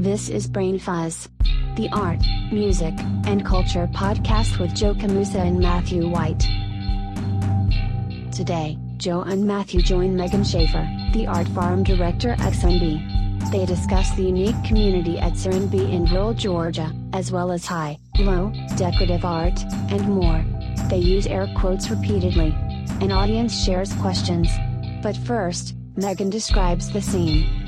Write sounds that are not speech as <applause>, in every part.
This is Brain Fuzz, the art, music, and culture podcast with Joe Camusa and Matthew White. Today, Joe and Matthew join Megan Schaefer, the art farm director at Serenbe. They discuss the unique community at Serenbe in rural Georgia, as well as high, low, decorative art, and more. They use air quotes repeatedly. An audience shares questions. But first, Megan describes the scene.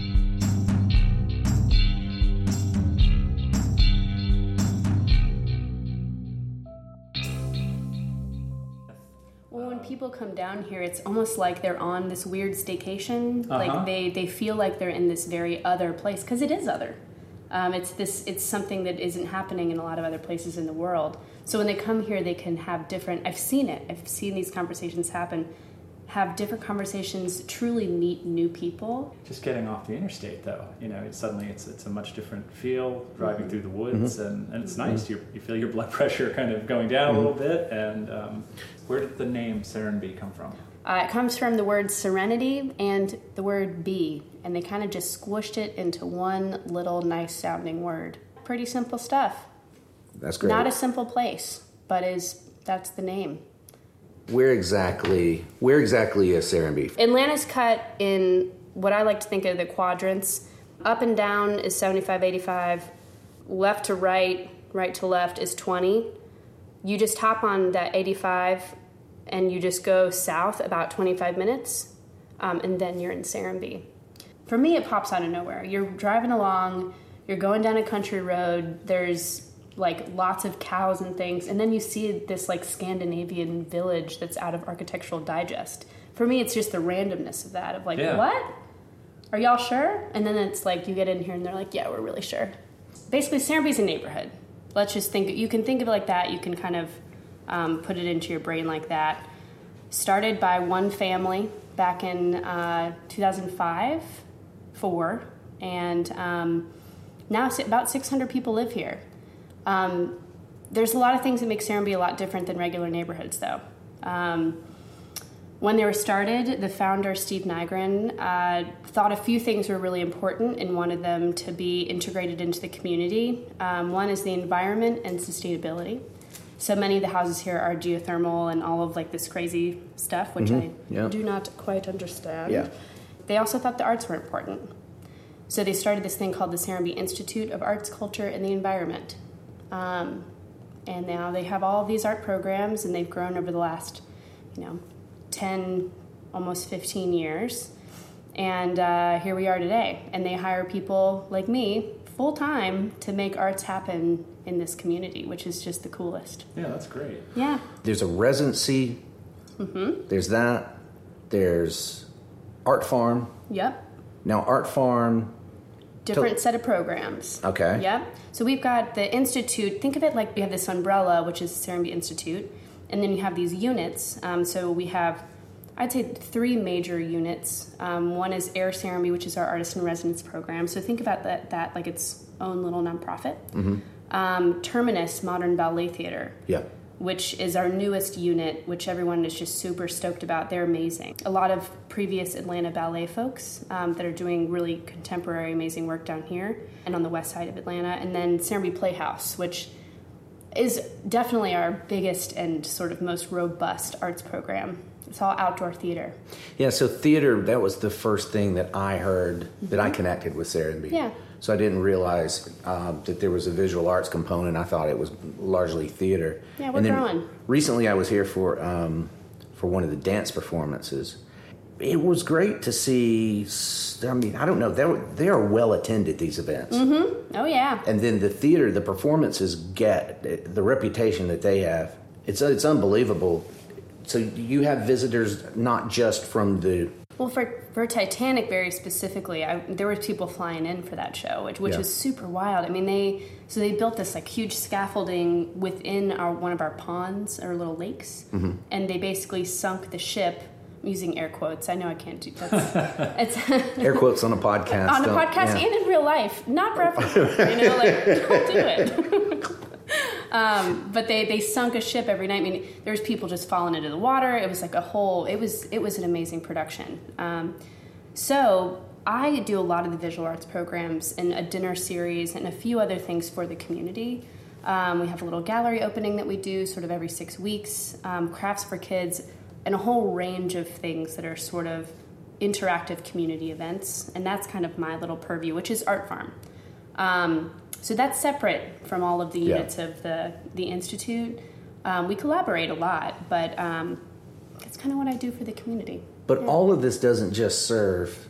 Come down here, it's almost like they're on this weird staycation. Uh-huh. Like they, they feel like they're in this very other place because it is other. Um, it's this it's something that isn't happening in a lot of other places in the world. So when they come here, they can have different. I've seen it. I've seen these conversations happen. Have different conversations. Truly meet new people. Just getting off the interstate, though, you know, it's suddenly it's it's a much different feel driving through the woods, and, and it's nice. You you feel your blood <laughs> pressure kind of going down a little bit. And um, where did the name Serenbe come from? Uh, it comes from the word serenity and the word be, and they kind of just squished it into one little nice sounding word. Pretty simple stuff. That's great. Not a simple place, but is that's the name. Where exactly? Where exactly is Serenbe? Atlanta's cut in what I like to think of the quadrants. Up and down is 75, 85. Left to right, right to left is 20. You just hop on that 85 and you just go south about 25 minutes, um, and then you're in Serenbe. For me, it pops out of nowhere. You're driving along, you're going down a country road, there's like lots of cows and things, and then you see this like Scandinavian village that's out of Architectural Digest. For me, it's just the randomness of that, of like, Yeah. what? Are y'all sure? And then it's like you get in here and they're like, yeah, we're really sure. Basically, Serenbe's a neighborhood. Let's just think, you can think of it like that. You can kind of um, put it into your brain like that. Started by one family back in uh, 2005, four, and um, now about 600 people live here. Um, there's a lot of things that make Serenbe a lot different than regular neighborhoods, though. Um, when they were started, the founder, Steve Nygren, uh, thought a few things were really important and wanted them to be integrated into the community. Um, one is the environment and sustainability. So many of the houses here are geothermal and all of like this crazy stuff, which I yeah. do not quite understand. Yeah. They also thought the arts were important. So they started this thing called the Serenbe Institute of Arts, Culture, and the Environment. Um, and now they have all these art programs, and they've grown over the last, you know, 10, almost 15 years. And uh, here we are today. And they hire people like me full time to make arts happen in this community, which is just the coolest. Yeah, that's great. Yeah. There's a residency. Mm-hmm. There's that. There's Art Farm. Yep. Now, Art Farm. Different set of programs. Okay. Yep. So we've got the institute. Think of it like we have this umbrella, which is Serenbe Institute, and then you have these units. Um, so we have, I'd say, three major units. Um, one is Air Serenbe, which is our artist in residence program. So think about that, that like its own little nonprofit. Um, Terminus Modern Ballet Theater Yeah. Which is our newest unit, which everyone is just super stoked about. They're amazing. A lot of previous Atlanta ballet folks um, that are doing really contemporary, amazing work down here and on the west side of Atlanta. And then Serenbe Playhouse, which is definitely our biggest and sort of most robust arts program. It's all outdoor theater. Yeah. So theater. That was the first thing that I heard that I connected with Serenbe. Mm-hmm. Yeah. So I didn't realize um, that there was a visual arts component. I thought it was largely theater. Yeah, we're and then growing. Recently, I was here for um, for one of the dance performances. It was great to see. I mean, I don't know. They were, they are well attended these events, Mm-hmm. Oh, yeah. and then the theater, the performances get the reputation that they have. It's it's unbelievable. So you have visitors not just from the Well, for, for Titanic very specifically, I, there were people flying in for that show, which, which Yeah. was super wild. I mean, they so they built this like huge scaffolding within our one of our ponds or little lakes, Mm-hmm. and they basically sunk the ship. Using air quotes. I know I can't do that. <laughs> It's <laughs> air quotes on a podcast. on a podcast yeah. and in real life, not everyone. you know, like <laughs> don't do it. Um, but they they sunk a ship every night. I mean, there's people just falling into the water. It was like a whole. It was it was an amazing production. Um, so I do a lot of the visual arts programs and a dinner series and a few other things for the community. Um, we have a little gallery opening that we do sort of every six weeks, um, crafts for kids, and a whole range of things that are sort of interactive community events. And that's kind of my little purview, which is Art Farm. Um, so that's separate from all of the Yeah. units of the, the Institute. Um, we collaborate a lot, but um, that's kind of what I do for the community. But all of this doesn't just serve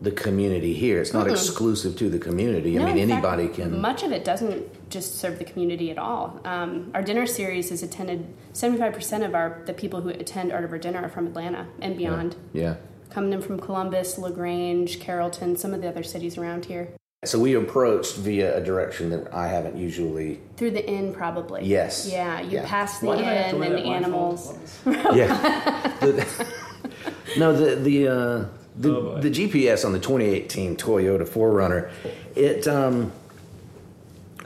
the community here. It's not Mm-mm. exclusive to the community. I mean, in fact, anybody can. Much of it doesn't just serve the community at all. Um, our dinner series is attended. Seventy-five percent of our the people who attend Art of Our Dinner are from Atlanta and beyond, Yeah. coming in from Columbus, Lagrange, Carrollton, some of the other cities around here. So we approached via a direction that I haven't usually. Through the inn, probably. Yes. Yeah, you Yeah. pass the Why did I have to inn and the animals. <laughs> Yeah. The- <laughs> no, the the uh, the, Oh, the GPS on the 2018 Toyota 4Runner, it um,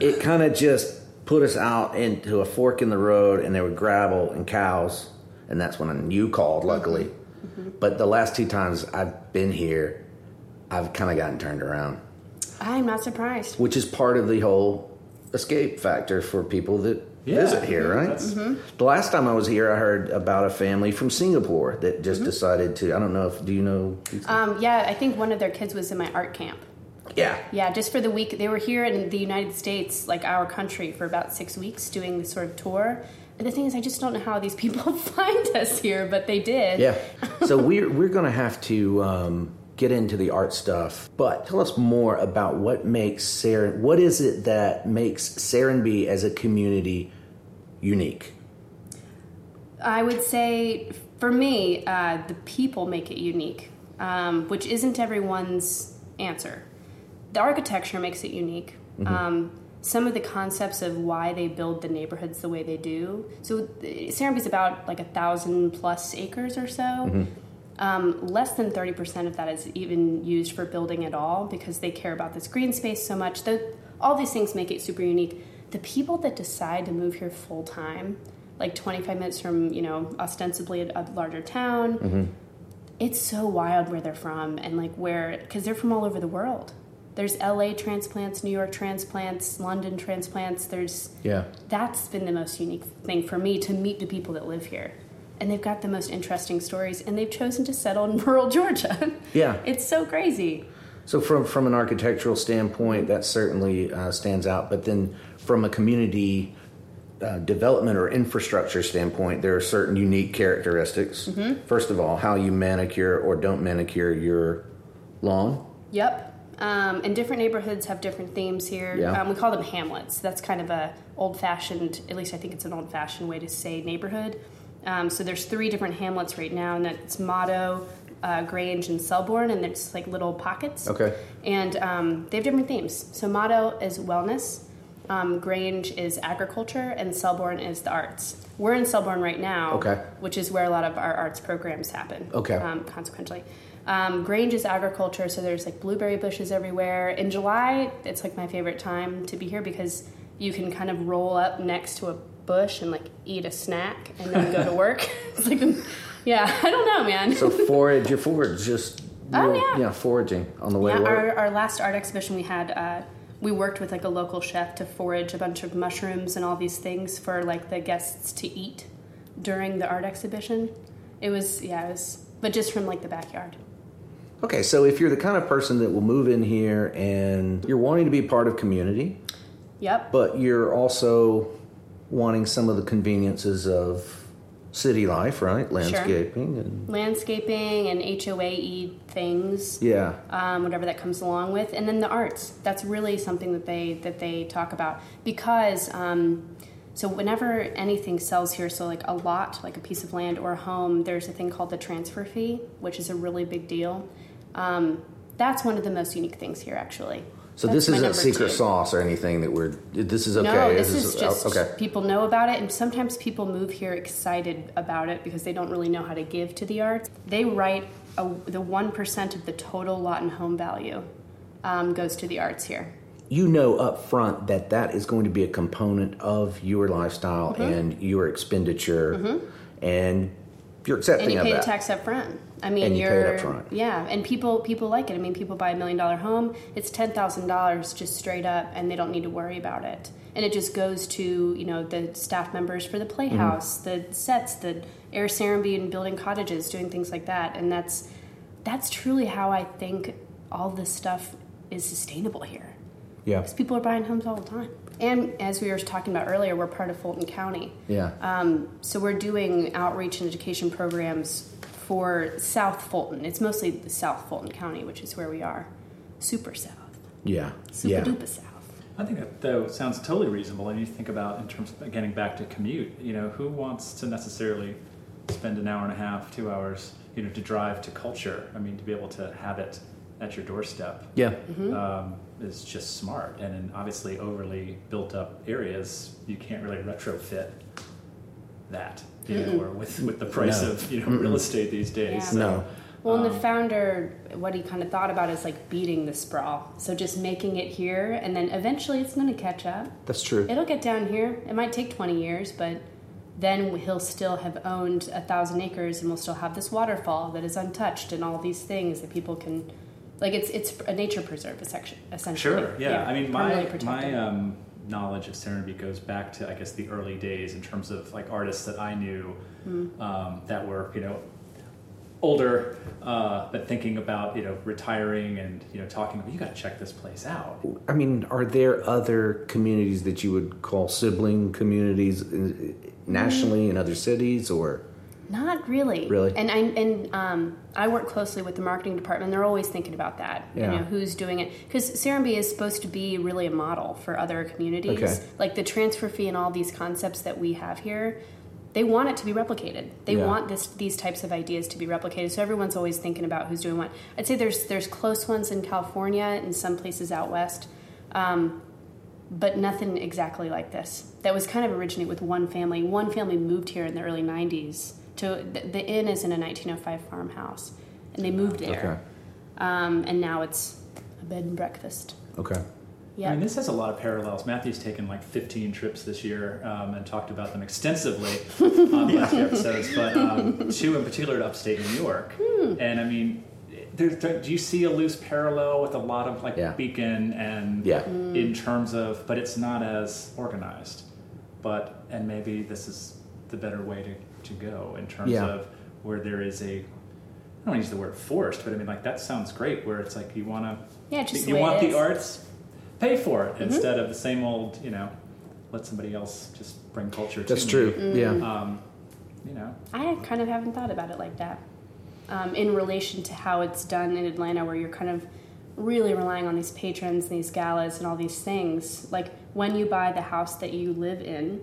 it kind of just put us out into a fork in the road, and there were gravel and cows, and that's when you called, luckily. Mm-hmm. But the last two times I've been here, I've kind of gotten turned around. I'm not surprised. which is part of the whole escape factor for people that Yeah, visit here, right? that's- The last time I was here, I heard about a family from Singapore that just decided to. I don't know if do you know? Um, yeah, I think one of their kids was in my art camp. yeah, Yeah, just for the week. They were here in the United States, like our country, for about six weeks doing this sort of tour. And the thing is, I just don't know how these <laughs> people <laughs> find us here, but they did. yeah. so we're we're gonna have to um, get into the art stuff, but tell us more about what makes Saren. What is it that makes Serenbe as a community unique? I would say, for me, uh, the people make it unique, um, which isn't everyone's answer. The architecture makes it unique. Um, some of the concepts of why they build the neighborhoods the way they do. So, uh, Serenbe's about like a thousand plus acres or so. Um, less than 30% of that is even used for building at all because they care about this green space so much. The, all these things make it super unique. The people that decide to move here full time, like 25 minutes from, you know, ostensibly a, a larger town, it's so wild where they're from and like where, because they're from all over the world. There's LA transplants, New York transplants, London transplants. There's Yeah. that's been the most unique thing for me to meet the people that live here. And they've got the most interesting stories, and they've chosen to settle in <laughs> rural Georgia. Yeah. It's so crazy. So from from an architectural standpoint, that certainly uh, stands out. But then from a community uh, development or infrastructure standpoint, there are certain unique characteristics. First of all, how you manicure or don't manicure your lawn. Yep. Um, and different neighborhoods have different themes here. Yeah. Um, we call them hamlets. That's kind of a old-fashioned, at least I think it's an old-fashioned way to say neighborhood. Um, so there's three different hamlets right now, and that's Mado, uh, Grange, and Selborne, and there's like little pockets. Okay. And um, they have different themes. So Mado is wellness, um, Grange is agriculture, and Selborne is the arts. We're in Selborne right now, Okay. which is where a lot of our arts programs happen. Okay. Um, consequently. Um, Grange is agriculture, so there's like blueberry bushes everywhere. In July, it's like my favorite time to be here because you can kind of roll up next to a bush and like eat a snack and then go to work. <laughs> it's like, yeah, <laughs> I don't know, man. So <laughs> forage, your forage just Oh, real- yeah. foraging on the way yeah, our, our last art exhibition we had, uh, we worked with like a local chef to forage a bunch of mushrooms and all these things for like the guests to eat during the art exhibition. It was, yeah, it was, but just from like the backyard. Okay, so if you're the kind of person that will move in here and you're wanting to be part of community, Yep. but you're also wanting some of the conveniences of city life, right? Landscaping and landscaping and HOAE things, yeah. um, whatever that comes along with, and then the arts. That's really something that they that they talk about because. Um, so whenever anything sells here, so like a lot, like a piece of land or a home, there's a thing called the transfer fee, which is a really big deal. Um, that's one of the most unique things here, actually. So That's this isn't secret two. sauce or anything that we're. This is okay. No, this This is just okay. people know about it, and sometimes people move here excited about it because they don't really know how to give to the arts. They write a, the one percent of the total lot and home value um, goes to the arts here. You know up front that that is going to be a component of your lifestyle Mm-hmm. and your expenditure, and you're accepting and you pay that. the tax up front. I mean, And you pay you're it up front. yeah, and people people like it. I mean, people buy a million dollar home, it's ten thousand dollars just straight up, and they don't need to worry about it. And it just goes to you know the staff members for the playhouse, Mm-hmm. the sets, the air and building cottages, doing things like that, and that's that's truly how I think all this stuff is sustainable here. Yeah. Because people are buying homes all the time. And as we were talking about earlier, we're part of Fulton County. Yeah. Um, so we're doing outreach and education programs for South Fulton. It's mostly the South Fulton County, which is where we are. Super South. yeah. Super yeah. duper South. I think that though sounds totally reasonable. And you think about in terms of getting back to commute. You know, who wants to necessarily spend an hour and a half, two hours, you know, to drive to culture? I mean, to be able to have it at your doorstep Yeah. um, is just smart. And in obviously overly built up areas, you can't really retrofit that. You know, or with with the price No. of you know real estate these days. Yeah. So, No. Well, and Um, the founder, what he kind of thought about is like beating the sprawl. So just making it here, and then eventually it's going to catch up. That's true. It'll get down here. It might take 20 years, but then he'll still have owned a thousand acres and we'll still have this waterfall that is untouched and all these things that people can. Like it's it's a nature preserve essentially. essentially. Sure. Yeah. I mean, my protected. my um, knowledge of Serenbe goes back to I guess the early days in terms of like artists that I knew Hmm. um, that were you know older uh, but thinking about you know retiring and you know talking. About you got to check this place out. I mean, are there other communities that you would call sibling communities uh, nationally in other cities or? Not really. Really? And I and um, I work closely with the marketing department. They're always thinking about that. Yeah. You know, who's doing it? Because Serenbe is supposed to be really a model for other communities. Okay. Like the transfer fee and all these concepts that we have here, they want it to be replicated. They Yeah. want this these types of ideas to be replicated. So everyone's always thinking about who's doing what. I'd say there's there's close ones in California and some places out west. Um, but nothing exactly like this. That was kind of originate with one family. One family moved here in the early '90s. To the, the inn is in a 1905 farmhouse, and they moved there. Um, and now it's a bed and breakfast. Okay. Yeah. I mean, this has a lot of parallels. Matthew's taken like 15 trips this year um, and talked about them extensively <laughs> on the last few episodes, but um, two in particular to upstate New York. Hmm. And I mean, there, there- do you see a loose parallel with a lot of like Yeah. Beacon and Yeah. Hmm. in terms of, but it's not as organized. But, and maybe this is the better way to, to go in terms Yeah. of where there is a, I don't want to use the word forced, but I mean, like that sounds great where it's like you want to Yeah, just the you way want the. Mm-hmm. arts pay for it instead of the same old you know let somebody else just bring culture That's to true. me. Yeah. um, you know I kind of haven't thought about it like that. Um, in relation to how it's done in Atlanta, where you're kind of really relying on these patrons and these galas and all these things. Like when you buy the house that you live in,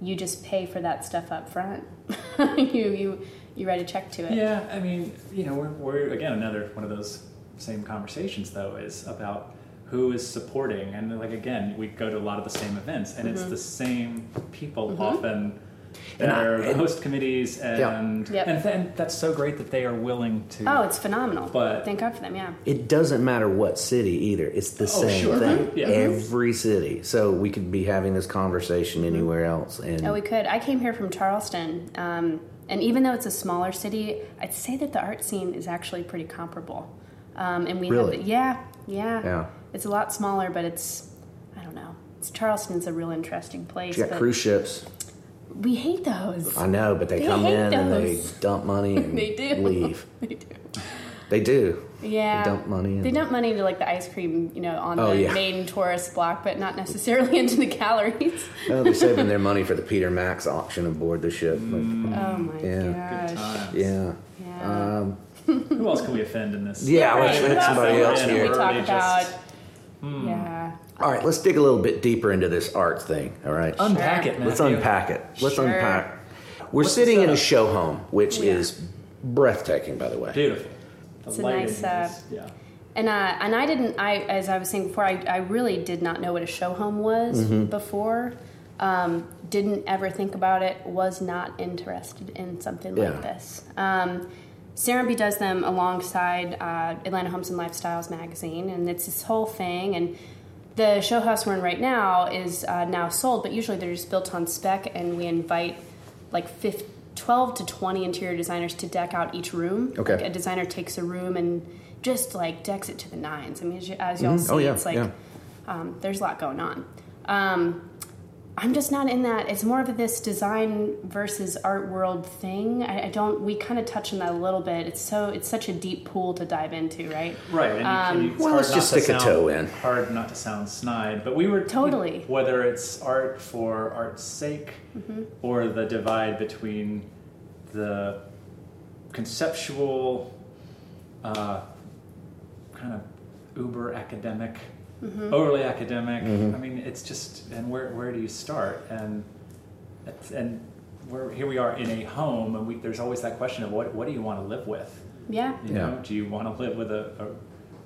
you just pay for that stuff up front. <laughs> you you you write a check to it. yeah i mean you know we're, we're again another one of those same conversations though is about who is supporting and like again we go to a lot of the same events and Mm-hmm. it's the same people often that And I- are and- host committees and Yep. and, and that's so great that they are willing to Oh, it's phenomenal. But- thank God for them. Yeah. It doesn't matter what city either. It's the Oh, same sure. thing. Yeah. Every city. So we could be having this conversation anywhere else. And Oh, we could. I came here from Charleston, um, and even though it's a smaller city, I'd say that the art scene is actually pretty comparable. Um, and we Really? have, the, yeah, yeah, Yeah. It's a lot smaller, but it's, I don't know. It's Charleston's a real interesting place. you got but cruise ships. We hate those. I know, but they, They come hate in and they <laughs> dump money and they do. leave. <laughs> they do. They do. Yeah. They dump money. In. They dump money into like the ice cream, you know, on Oh, the yeah. main tourist block, but not necessarily <laughs> into the galleries. No, they're saving their money for the Peter Max auction aboard the ship. Mm. Oh my Yeah. gosh. times. Yeah. Yeah. Um, who else can we offend in this Yeah, Right, let's what let somebody else else here. we talk about? just- Yeah. All right, let's dig a little bit deeper into this art thing. All right. unpack it Let's Matthew. unpack it. Let's Sure. unpack. We're What's sitting in a show home, which Yeah. is breathtaking, by the way. Beautiful. The It's a nice, uh, is- yeah. And uh, and I didn't. I as I was saying before, I, I really did not know what a show home was Mm-hmm. before. Um, didn't ever think about it. Was not interested in something Yeah. like this. Um, Serenbe does them alongside uh, Atlanta Homes and Lifestyles magazine, and it's this whole thing. And the show house we're in right now is uh, now sold, but usually they're just built on spec, and we invite like 50, 12 to 20 interior designers to deck out each room. Okay. Like a designer takes a room and just like decks it to the nines. I mean, as, you, as y'all see, Oh, yeah, it's like yeah. um, there's a lot going on. Um, I'm just not in that. It's more of this design versus art world thing. I, I don't. We kind of touch on that a little bit. It's so. It's such a deep pool to dive into, right? Right. And you, and you, it's Well, let's just to stick a toe in. Hard not to sound snide, but we were Totally. whether it's art for art's sake Mm-hmm. or the divide between the conceptual, uh, kind of uber academic, Mm-hmm. overly academic. I mean, it's just and where where do you start and it's- and we're here we are in a home and we, there's always that question of what what do you want to live with. Yeah. You Yeah. know, do you want to live with a, a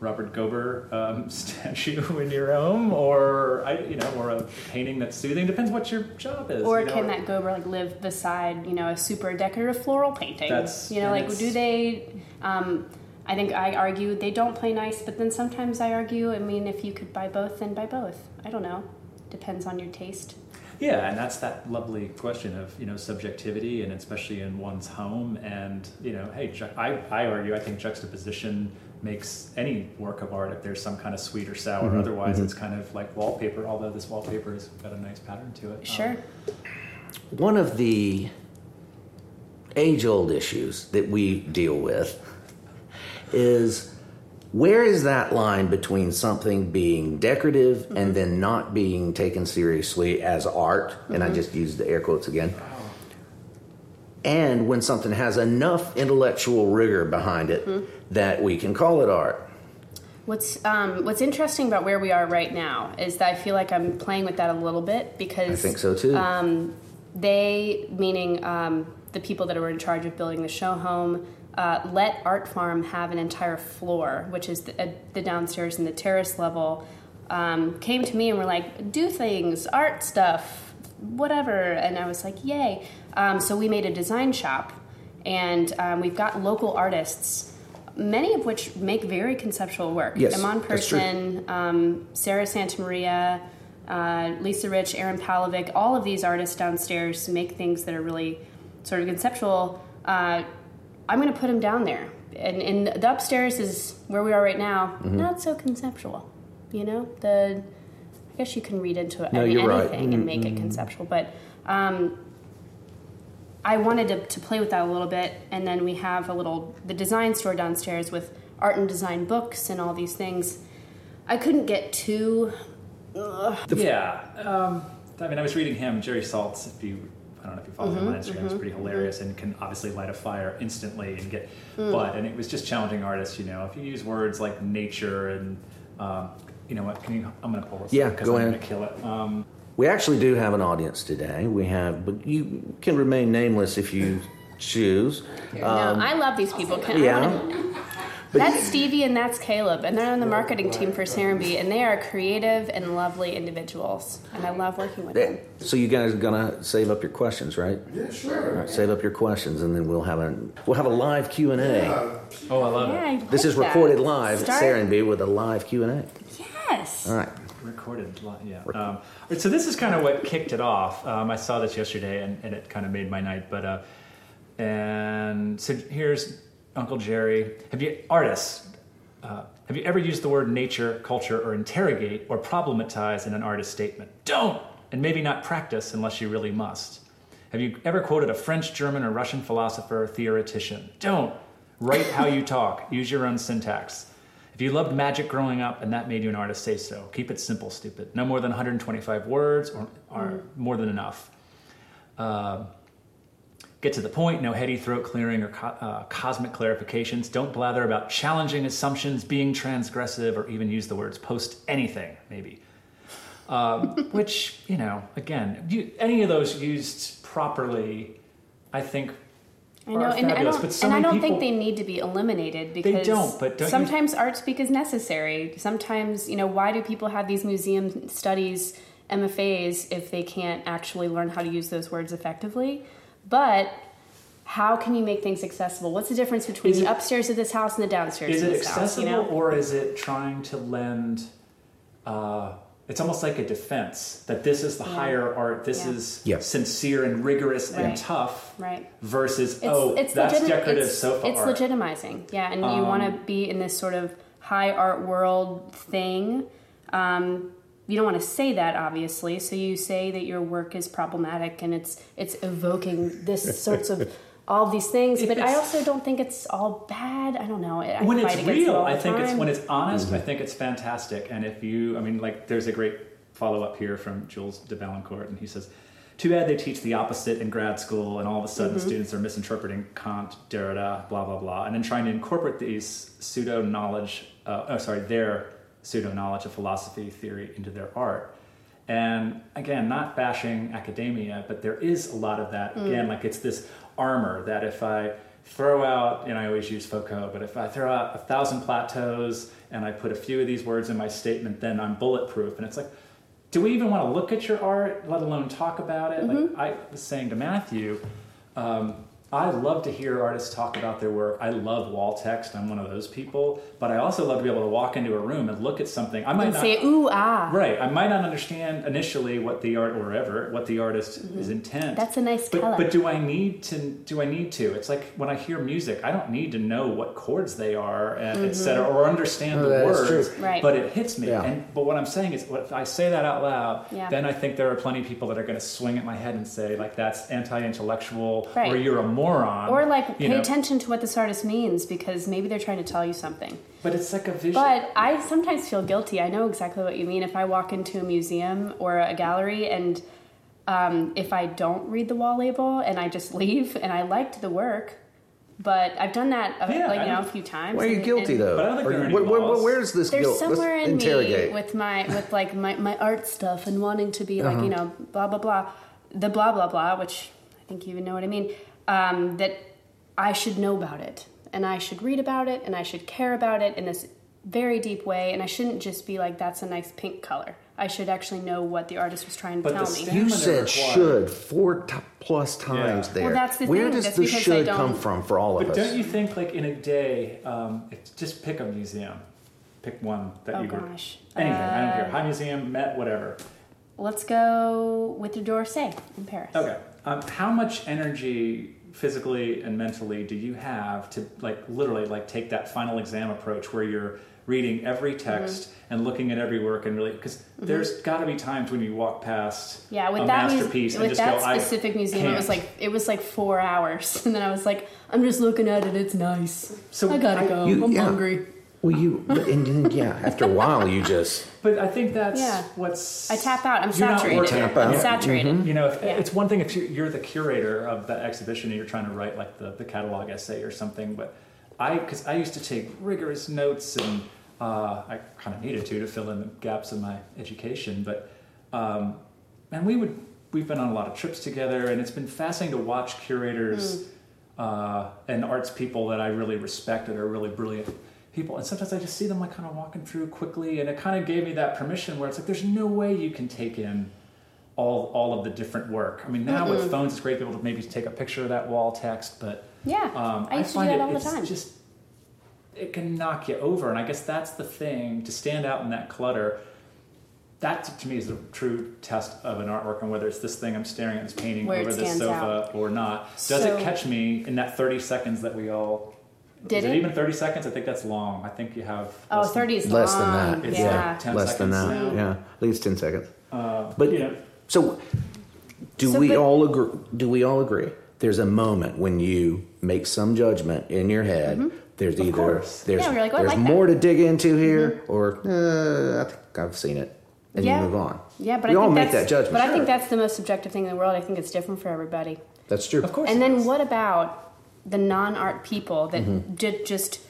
Robert Gober um, <laughs> statue in your home, or I, you know, or a painting that's soothing? Depends what your job is. Or you know? can that Gober like live beside you know a super decorative floral painting? That's- you know, like do they? Um, I think I argue they don't play nice, but then sometimes I argue. I mean, if you could buy both, then buy both. I don't know. Depends on your taste. Yeah, and that's that lovely question of you know subjectivity, and especially in one's home. And you know, hey, ju- I, I argue I think juxtaposition makes any work of art if there's some kind of sweet or sour. Mm-hmm, Otherwise, it's kind of like wallpaper. Although this wallpaper has got a nice pattern to it. Sure. Um, One of the age old issues that we deal with is where is that line between something being decorative and then not being taken seriously as art? And I just used the air quotes again. And when something has enough intellectual rigor behind it that we can call it art. What's um, What's interesting about where we are right now is that I feel like I'm playing with that a little bit because I think so too. Um, they, meaning um, the people that were in charge of building the show home, uh, let Art Farm have an entire floor, which is the, uh, the downstairs and the terrace level. Um, came to me and were like, "Do things, art stuff, whatever," and I was like, "Yay!" Um, so we made a design shop, and um, we've got local artists, many of which make very conceptual work. Yes, true. Person, um, Sarah Santamaria, uh, Lisa Rich, Aaron Palovic, all of these artists downstairs make things that are really sort of conceptual. Uh, I'm going to put them down there. And, and the upstairs is where we are right now, Mm-hmm. not so conceptual. You know, the I guess you can read into it No, any- you're right. Mm-hmm. anything and make it conceptual, but um, I wanted to, to play with that a little bit, and then we have a little the design store downstairs with art and design books and all these things. I couldn't get too. yeah, um, I mean, I was reading him, Jerry Saltz. If you, I don't know if you follow him on Instagram, it's pretty hilarious and can obviously light a fire instantly and get. But and it was just challenging artists. You know, if you use words like nature and, um, you know what? Can you? I'm going to pull this. Yeah, go I'm ahead. going to kill it. Um, We actually do have an audience today. We have, but you can remain nameless if you choose. no, I love these people. Can I Um, yeah. wanna- that's Stevie and that's Caleb, and they're on the marketing team for Serenbe, and they are creative and lovely individuals, and I love working with them. So you guys are gonna save up your questions, right? Yeah, sure. All right, save up your questions, and then we'll have a we'll have a live Q and A. oh, I love Yeah, it. I This like is that. recorded live at Start- Serenbe with a live Q and A. Yes. All right. Recorded, li- yeah. Um, so this is kind of what kicked it off. Um, I saw this yesterday, and, and it kind of made my night. But uh, and so here's Uncle Jerry. Have you artists? Uh, have you ever used the word nature, culture, or interrogate or problematize in an artist statement? Don't, and maybe not practice unless you really must. Have you ever quoted a French, German, or Russian philosopher or theoretician? Don't. Write how you talk. Use your own syntax. If you loved magic growing up and that made you an artist, say so. Keep it simple, stupid. No more than 125 words or are more than enough. Uh, get to the point, no heady throat clearing or co- uh, cosmic clarifications. Don't blather about challenging assumptions, being transgressive, or even use the words post anything, maybe. Um, <laughs> which, you know, again, you, any of those used properly, I think. I know, and I don't, but so and I don't people, think they need to be eliminated because they don't, but don't you- sometimes art speak is necessary. Sometimes, you know, why do people have these museum studies, MFAs, if they can't actually learn how to use those words effectively? But how can you make things accessible? What's the difference between Is the it- upstairs of this house and the downstairs Is of it this house? accessible You know, or is it trying to lend uh, it's almost like a defense that this is the Yeah. higher art. This Yeah. is Yeah. sincere and rigorous and tough. Right. Versus It's, oh, it's that's legit- decorative it's, sofa it's art. legitimizing, yeah, and you want to be in this sort of high art world thing. Um, you don't want to say that, obviously, so you say that your work is problematic and it's it's evoking this <laughs> sorts of all these things. If But I also don't think it's all bad. I don't know. I when it's against it real, I the think it's when it's honest. I think it's fantastic. And if you, I mean, like, there's a great follow up here from Jules de Valancourt, and he says, "Too bad they teach the opposite in grad school, and all of a sudden Mm-hmm. students are misinterpreting Kant, Derrida, blah blah blah, and then trying to incorporate these pseudo knowledge, uh, oh sorry, their pseudo knowledge of philosophy theory into their art." And again, not bashing academia, but there is a lot of that. Mm. Again, like it's this armor that if I throw out, and I always use Foucault, but if I throw out a thousand plateaus and I put a few of these words in my statement, then I'm bulletproof. And it's like, do we even want to look at your art, let alone talk about it? Mm-hmm. Like I was saying to Matthew, um, I love to hear artists talk about their work. I love wall text. I'm one of those people. But I also love to be able to walk into a room and look at something. I might and not say ooh ah. Right. I might not understand initially what the art or ever what the artist is intent. Mm-hmm. That's a nice but, color. But do I need to? Do I need to? It's like when I hear music, I don't need to know what chords they are, and et cetera, or understand Oh, the that is words. true. Right. But it hits me. Yeah. And but what I'm saying is, if I say that out loud, Yeah. then I think there are plenty of people that are going to swing at my head and say like that's anti-intellectual, or you're a moron, Or like pay know. attention to what this artist means because maybe they're trying to tell you something. But it's like a vision. But I sometimes feel guilty. I know exactly what you mean. If I walk into a museum or a gallery and um, if I don't read the wall label and I just leave <laughs> and I liked the work, but I've done that uh, Yeah, like you know a few times. Why are you and- guilty and though? But I don't think Or there are any where, where- where's this There's guilt? somewhere Let's in interrogate. me with my with like my, my art stuff and wanting to be like Uh-huh. you know blah blah blah, the blah blah blah, which I think you even know what I mean. Um, that I should know about it and I should read about it and I should care about it in this very deep way and I shouldn't just be like that's a nice pink color. I should actually know what the artist was trying to But tell me. you Stamina said required. should four t- plus times Yeah. there. Well, that's the Where thing. does That's the because I should come from for all of But us? don't you think, like in a day, um, if, just pick a museum, pick one that Oh, you would gosh. anything. I don't Uh, care. High museum, Met, whatever. Let's go with the d'Orsay in Paris. Okay. Um, how much energy, physically and mentally, do you have to like literally like take that final exam approach where you're reading every text Mm-hmm. and looking at every work and really because there's got to be times when you walk past Yeah, with a that masterpiece and with just that go, "I specific museum, it was like it was like four hours, <laughs> and then I was like, I'm just looking at it. It's nice. So I gotta I- go. you- I'm yeah. hungry. Well, you but- and, and yeah. After a while, you just <laughs> But I think that's Yeah. what's I tap out. I'm You're not saturated. working- Tap I'm out. saturated. You know, if, Yeah. it's one thing if you- you're the curator of the exhibition and you're trying to write like the, the catalog essay or something, but I, because I used to take rigorous notes and uh, I kind of needed to to fill in the gaps in my education, but um, and we would we've been on a lot of trips together and it's been fascinating to watch curators uh, and arts people that I really respect that are really brilliant people and sometimes I just see them like kind of walking through quickly and it kind of gave me that permission where it's like there's no way you can take in all all of the different work. I mean, now with phones, it's great to be able to maybe take a picture of that wall text, but Yeah, um, I do find it, all the it's time. Just it can knock you over, and I guess that's the thing to stand out in that clutter. That to me is the true test of an artwork, and whether it's this thing I'm staring at, this painting Where over this sofa or not. Does So- it catch me in that 30 seconds that we all? Did is it? it even 30 seconds? I think that's long. I think you have. Oh, less than- 30 is less than that. It's Yeah. like 10 less than that. seconds. Yeah, I think it's ten seconds. Uh, But you know, so, do So, we but- all agree? Do we all agree? There's a moment when you make some judgment in your head. There's either course. there's Mm-hmm. Yeah, like, oh, there's like that. Mm-hmm. more to dig into here, or uh, I think I've seen it, and Yeah. you move on. Yeah, but we I all think make that judgment. But I think that's the most subjective thing in the world. I think it's different for everybody. that's true. of course. And then is. what about the non-art people that Mm-hmm. did just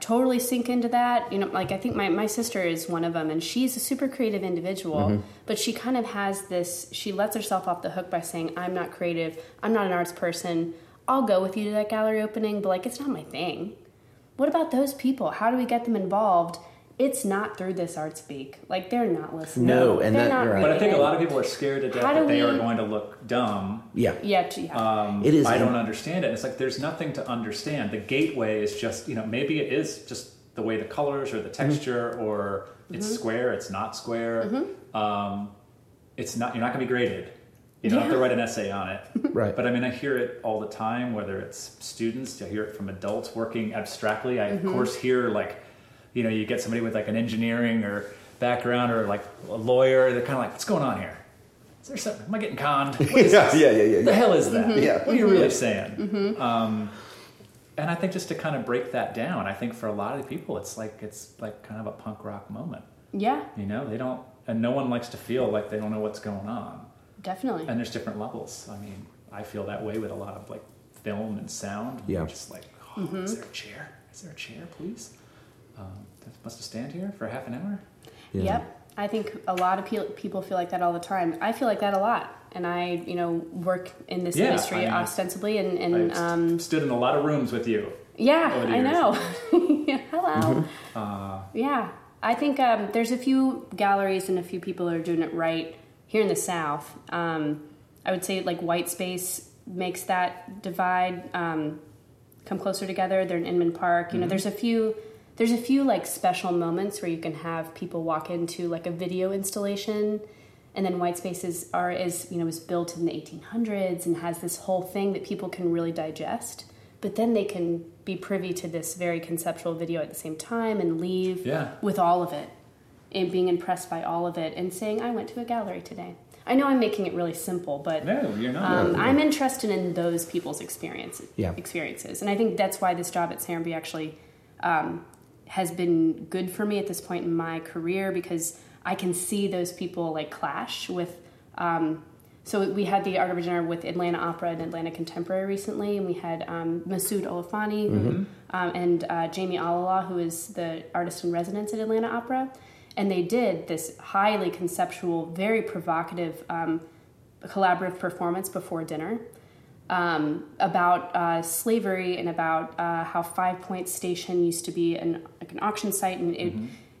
totally sink into that? You know, like I think my, my sister is one of them, and she's a super creative individual, Mm-hmm. but she kind of has this. She lets herself off the hook by saying, "I'm not creative. I'm not an arts person. I'll go with you to that gallery opening, but like it's not my thing." What about those people? How do we get them involved? It's not through this art speak. Like they're not listening. No, and they're that- not right. But I think a lot of people are scared to death How that they are going to look dumb. Yeah, Yeah, yeah. Um, It is I don't understand it. It's like there's nothing to understand. The gateway is just you know maybe it is just the way the colors or the Mm-hmm. texture or it's Mm-hmm. square, it's not square. um, it's not you're not going to be graded. You don't have to write an essay on it. <laughs> Right. But I mean, I hear it all the time, whether it's students, I hear it from adults working abstractly. I, Mm-hmm. of course, hear like, you know, you get somebody with like an engineering or background or like a lawyer, they're kind of like, what's going on here? Is there something? Am I getting conned? What is <laughs> Yeah, this? yeah, yeah, yeah, The hell is that? Mm-hmm. Yeah. What are you really saying? Um, and I think just to kind of break that down, I think for a lot of people, it's like it's like kind of a punk rock moment. Yeah, You know, they don't, and no one likes to feel like they don't know what's going on definitely. and there's different levels. I mean, I feel that way with a lot of like film and sound. Yeah. Just like, oh, Mm-hmm. is there a chair? Is there a chair, please? Um, must have stand here for half an hour. Yeah. Yep. I think a lot of pe- people feel like that all the time. I feel like that a lot. And I, you know, work in this Yeah, industry I mean, ostensibly and, and I've um, stood in a lot of rooms with you. yeah, over the I know. <laughs> Hello. Uh, Yeah, I think um, there's a few galleries and a few people are doing it right here in the South. Um, I would say like White Space makes that divide um, come closer together. They're in Inman Park. You know, there's a few. There's a few like special moments where you can have people walk into like a video installation, and then White Spaces are is you know was built in the 1800s and has this whole thing that people can really digest. But then they can be privy to this very conceptual video at the same time and leave Yeah. with all of it and being impressed by all of it and saying, I went to a gallery today. I know I'm making it really simple, but no, you're not. um, I'm interested in those people's experiences. Yeah. Experiences, and I think that's why this job at Serenbe actually um, has been good for me at this point in my career because I can see those people like clash with. Um, so we had the art of dinner with Atlanta Opera and Atlanta Contemporary recently, and we had um, Masud Olufani who, um, and uh, Jamie Alala, who is the artist in residence at Atlanta Opera, and they did this highly conceptual, very provocative um, collaborative performance before dinner um, about uh, slavery and about uh, how Five Point Station used to be an like an auction site, and it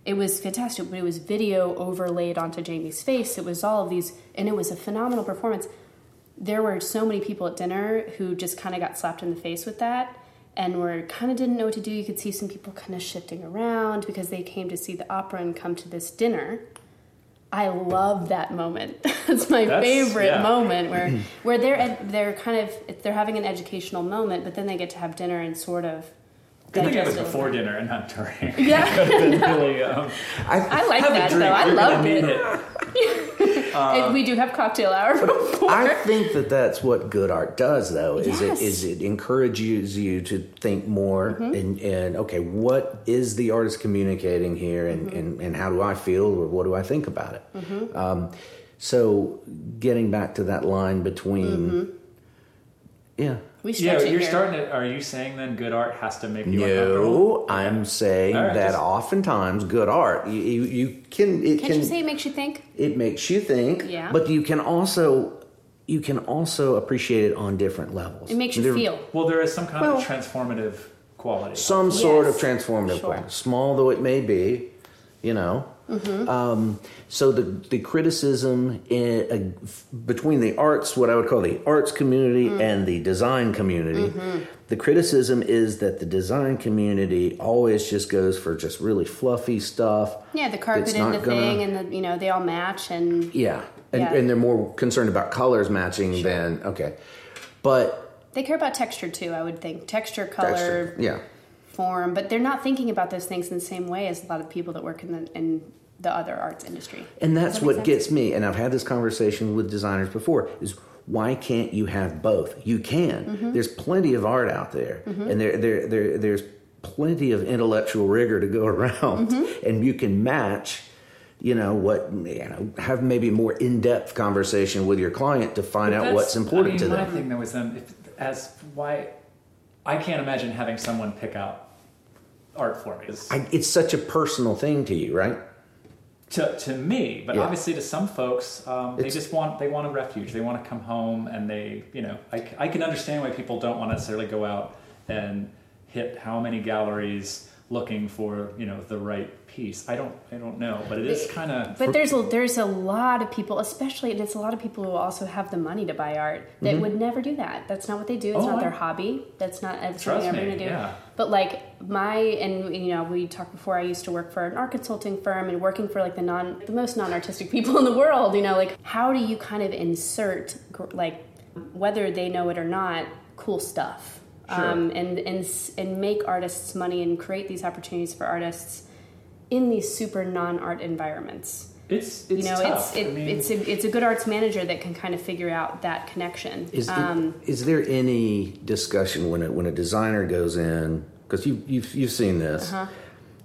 it was fantastic. But it was video overlaid onto Jamie's face. It was all of these, and it was a phenomenal performance. There were so many people at dinner who just kind of got slapped in the face with that. And were kind of didn't know what to do. You could see some people kind of shifting around because they came to see the opera and come to this dinner. I love that moment. <laughs> it's my That's- favorite yeah. moment where <clears throat> where they're ed- they're kind of they're having an educational moment, but then they get to have dinner and sort of. Good thing it was before dinner and not during. Yeah. Could have been really. Um, I like that drink. though. I You're gonna loved need it. it. <laughs> And we do have cocktail hour <laughs> before. I think that that's what good art does, though. Is Yes. it is it encourages you to think more Mm-hmm. and, and okay, what is the artist communicating here, and, Mm-hmm. and, and how do I feel, or what do I think about it? Um, so, getting back to that line between, yeah, we Yeah, it you're here. starting to. Are you saying then good art has to make you uncomfortable? no, I'm saying All right, that just- oftentimes good art you, you, you can it Can't can you say it makes you think? it makes you think, Yeah. but you can also you can also appreciate it on different levels. It makes you There- feel. Well, there is some kind Well- of transformative quality. some sort of transformative Sure. quality, small though it may be, you know. Mm-hmm. Um, so the the criticism in, uh, f- between the arts, what I would call the arts community Mm. and the design community, Mm-hmm. the criticism is that the design community always just goes for just really fluffy stuff. Yeah, the carpet and the gonna- thing, and the you know they all match, and Yeah, and, Yeah. and they're more concerned about colors matching than okay, but they care about texture too. I would think texture, color, texture, yeah. Form, but they're not thinking about those things in the same way as a lot of people that work in the in the other arts industry. And that's that what sense? gets me, and I've had this conversation with designers before, is why can't you have both? You can. Mm-hmm. There's plenty of art out there, and there, there, there, there's plenty of intellectual rigor to go <laughs> around, Mm-hmm. and you can match. You know what? You know, have maybe more in-depth conversation with your client to find But out what's important I to mean, My them. thing though is then, if, as why, I can't imagine having someone pick out art for me. It's- I, it's such a personal thing to you, right? to, to me, but Yeah. obviously to some folks, um, they just want they want a refuge. They want to come home, and they you know I can understand why people don't want to necessarily go out and hit how many galleries, looking for you know the right piece. I don't I don't know, but it is kind of. But there's a there's a lot of people, especially and it's a lot of people who also have the money to buy art that would never do that. That's not what they do. It's Mm-hmm. Oh, not I- their hobby. That's not that's something I'm me, going to do. yeah. But like my and you know we talked before. I used to work for an art consulting firm and working for like the non the most non artistic <laughs> people in the world. You know, like how do you kind of insert like whether they know it or not, cool stuff. Sure. Um, and, and and make artists money and create these opportunities for artists in these super non-art environments. It's it's you know, tough. it's it, I mean, it's a, it's a good arts manager that can kind of figure out that connection. Is, the- um, is there any discussion when a, when a designer goes in? Because you, you've you've seen this. Uh-huh.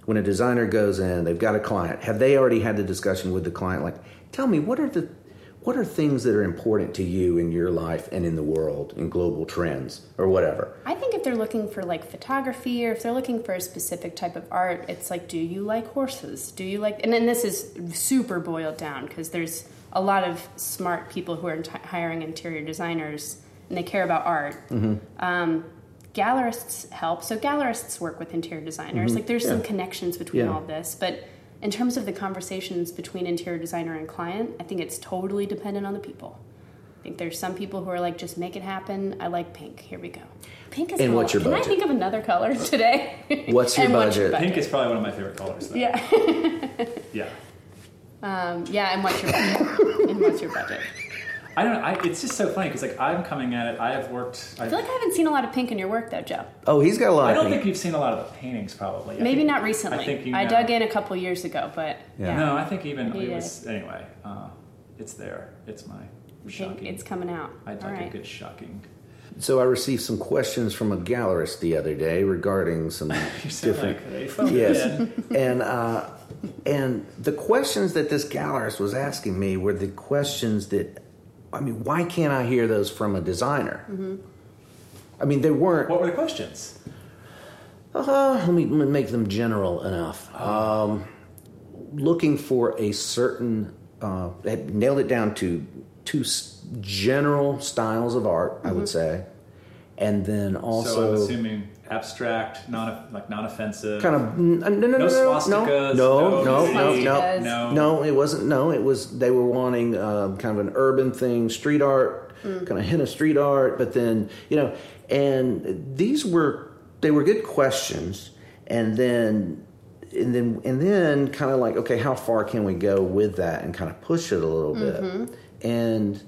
When a designer goes in, they've got a client. Have they already had the discussion with the client? Like, tell me what are the what are things that are important to you in your life and in the world, in global trends or whatever? I think if they're looking for like photography or if they're looking for a specific type of art, it's like, do you like horses? Do you like? And then this is super boiled down because there's a lot of smart people who are int- hiring interior designers and they care about art. Um, gallerists help. So gallerists work with interior designers. Like there's some connections between Yeah. all this, but. In terms of the conversations between interior designer and client, I think it's totally dependent on the people. I think there's some people who are like, just make it happen. I like pink. Here we go. Pink is And cool. what's your budget? Can I think of another color today? What's your And budget? pink is probably one of my favorite colors. Though. Yeah, <laughs> yeah. um, yeah. And what's your budget? and what's your budget? I don't know. I, it's just so funny because like I'm coming at it. I have worked. I, I feel like I haven't seen a lot of pink in your work, though, Joe. Oh, he's got a lot. I don't of think you've seen a lot of the paintings, probably. I Maybe think- not recently. I think you I dug in a couple years ago, but Yeah. yeah, No, I think even You it did. was anyway. Uh, it's there. It's my I think shocking. it's coming out. I All like right. a good shocking. So I received some questions from a gallerist the other day regarding some <laughs> You sound different. like yes, <laughs> and uh, and the questions that this gallerist was asking me were the questions that, I mean, why can't I hear those from a designer? Mm-hmm. I mean, they weren't. What were the questions? Uh, let me let me make them general enough. Um, looking for a certain, uh, nailed it down to two general styles of art, I would say, and then so I'm also assuming abstract, non like non-offensive. kind of n- no no no no no no swastikas. no no no nudity, no no. no it wasn't no it was they were wanting uh, kind of an urban thing street art kind of hint of street art but then you know and these were they were good questions and then and then and then kind of like okay how far can we go with that and kind of push it a little bit and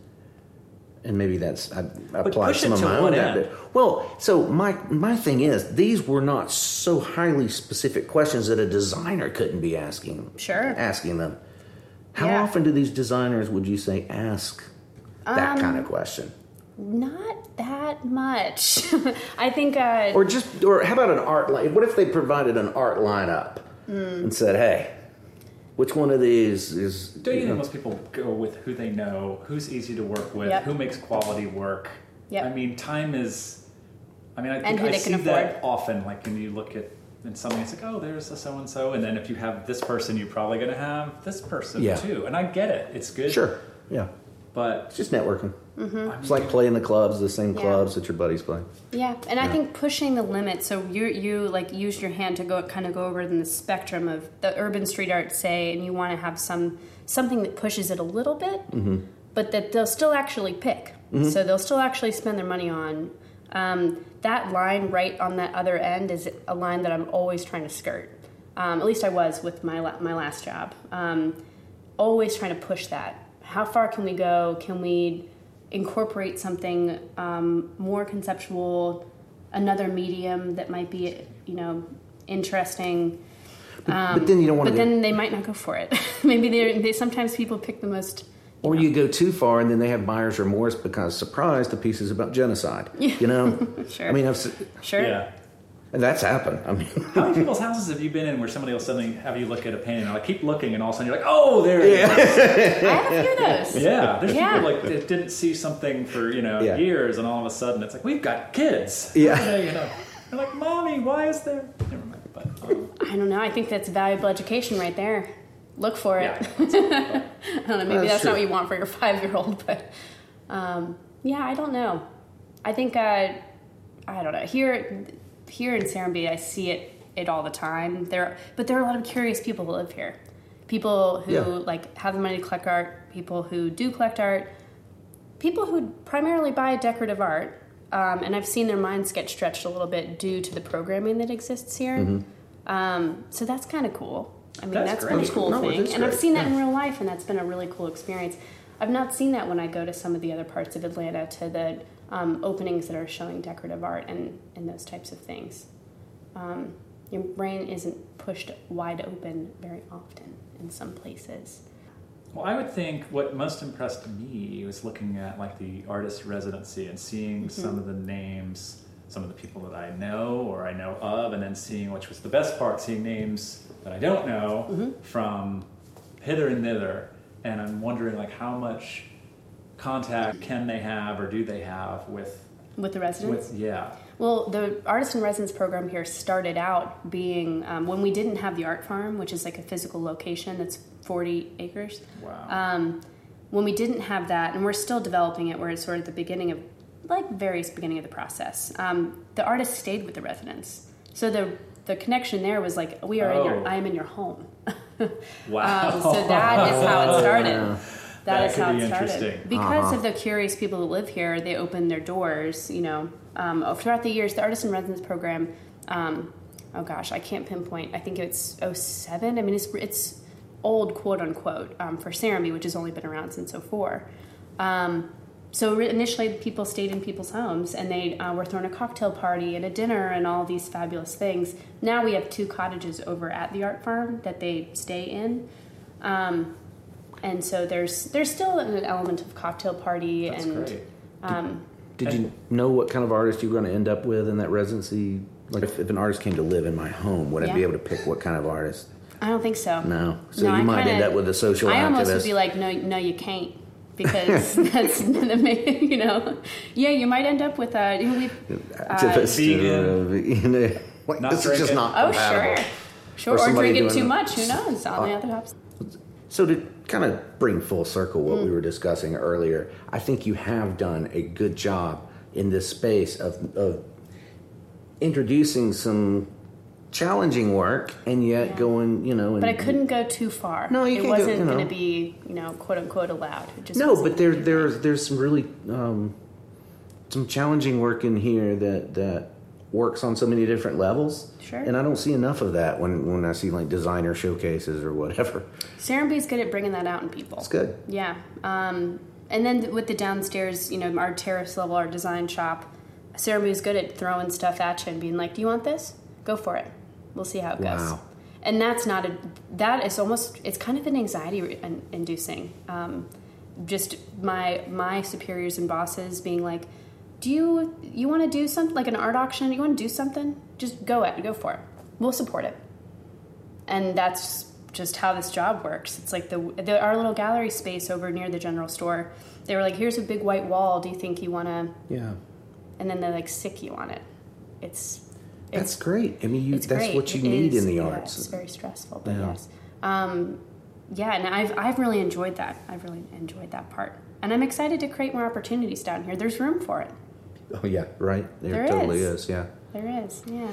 and maybe that's I, I applied some of my own end? Well, so my my thing is these were not so highly specific questions that a designer couldn't be asking. Sure. asking them. How Yeah. often do these designers would you say ask that kind Um, of question? Not that much. <laughs> I think. Uh, Or just or how about an art line? What if they provided an art lineup Hmm. and said, "Hey, which one of these is?" Do you you think know- most people go with who they know, who's easy to work with, Yp. who makes quality work? Yep. I mean, time is. I mean, I think I they see that often. Like when you look at and something, it's like, oh, there's a so and so, and then if you have this person, you're probably going to have this person Yeah. too. And I get it; it's good. Sure, yeah, but it's just networking. Mm-hmm. It's like playing the clubs, the same Yeah. clubs that your buddies play. Yeah, and I think pushing the limit. So you you like use your hand to go kind of go over in the spectrum of the urban street art, say, and you want to have some something that pushes it a little bit, but that they'll still actually pick. So they'll still actually spend their money on. Um, that line right on that other end is a line that I'm always trying to skirt. Um, at least I was with my la- my last job. Um, always trying to push that. How far can we go? Can we incorporate something um, more conceptual, another medium that might be, you know, interesting? but then you don't want But to. then they might not go for it. <laughs> Maybe they they sometimes people pick the most. Or you go too far and then they have buyer's remorse because surprise, the piece is about genocide. You know? <laughs> Sure. I mean, I've, Sure. yeah. And that's happened. I mean, <laughs> How many <laughs> people's houses have you been in where somebody will suddenly have you look at a painting and like keep looking, and all of a sudden you're like, oh, there it is. I have a few of those. Yeah, there's Yeah. people like that didn't see something for you know Yeah. years, and all of a sudden it's like we've got kids. Yeah. They, you know, they're like, mommy, why is there? Never mind. But um, I don't know. I think that's valuable education right there. Look for it. yeah, <laughs> I don't know. Maybe That's that's, not what you want for your five year old, but um, yeah, I don't know. I think uh, I don't know. Here, here in Serenbe, I see it it all the time. There, but there are a lot of curious people who live here. People who Yeah. like have the money to collect art. People who do collect art. People who primarily buy decorative art. Um, and I've seen their minds get stretched a little bit due to the programming that exists here. Mm-hmm. Um, so that's kind of cool. I mean, That's that's, great. one cool No, thing, and I've seen that yeah. in real life, and that's been a really cool experience. I've not seen that when I go to some of the other parts of Atlanta to the um, openings that are showing decorative art and, and those types of things. Um, your brain isn't pushed wide open very often in some places. Well, I would think what most impressed me was looking at like the artist residency and seeing some of the names, some of the people that I know or I know of, and then seeing which was the best part, seeing names that I don't know from hither and thither. And I'm wondering like how much contact can they have or do they have with With the residents? with yeah. Well, the artist in residence program here started out being um, when we didn't have the art farm, which is like a physical location that's 40 acres. Wow. Um, when we didn't have that, and we're still developing it, we're at sort of the beginning of, like various beginning of the process. Um, the artist stayed with the residents, so the the connection there was like we are in Oh. your, I am in your home. <laughs> Wow. Um, so that is how it started. <laughs> That is could how be it started. interesting. Because Uh-huh. of the curious people who live here, they open their doors. You know, um, throughout the years, the artist in residence program. Um, oh gosh, I can't pinpoint. I think it's 07. I mean, it's it's old, quote unquote, um, for Serenbe, which has only been around since 04. Um, so ri- initially, people stayed in people's homes, and they uh, were throwing a cocktail party and a dinner and all these fabulous things. Now we have two cottages over at the art farm that they stay in. Um, and so there's there's still an element of cocktail party That's and great. um, Did you know what kind of artist you were going to end up with in that residency? Like, if, if an artist came to live in my home, would I be able to pick what kind of artist? I don't think so. No. So No, you I might kinda- end up with a social I activist. almost would be like, no, no, you can't, <laughs> because that's the main- <laughs> you know, yeah, you might end up with a. You know, we've, activist. vegan. uh, you know, like, <laughs> Not this is just not oh compatible. sure, sure, Or or, drinking too much. Who knows? On the other opposite. So to kind of bring full circle what Mm. we were discussing earlier, I think you have done a good job in this space of, of introducing some challenging work and yet Yeah. going, you know, and But I couldn't go too far. No, you it wasn't you know. going to be, you know, quote unquote allowed. No, but there there's there's some really um, some challenging work in here that that works on so many different levels. Sure. And I don't see enough of that when when I see like designer showcases or whatever. Serenbe's good at bringing that out in people. It's good. Yeah. Um, and then with the downstairs, you know, our terrace level, our design shop, Serenbe's good at throwing stuff at you and being like, "Do you want this? Go for it. We'll see how it goes." Wow. And that's not a. That is almost. It's kind of an anxiety re- inducing. Um, just my my superiors and bosses being like, "Do you you want to do something like an art auction? You want to do something? Just go at go for it. We'll support it." and that's just how this job works. It's like the, the our little gallery space over near the general store. They were like, "Here's a big white wall. Do you think you want to?" Yeah. And then they like sick you on it. It's That's great. I mean, you, it's that's great. what you It need is- in the yeah, arts. it's very stressful, but Yeah. yes, um, yeah. And I've I've really enjoyed that. I've really enjoyed that part, and I'm excited to create more opportunities down here. There's room for it. Oh yeah, right. There, There totally is. is. Yeah. There is, yeah.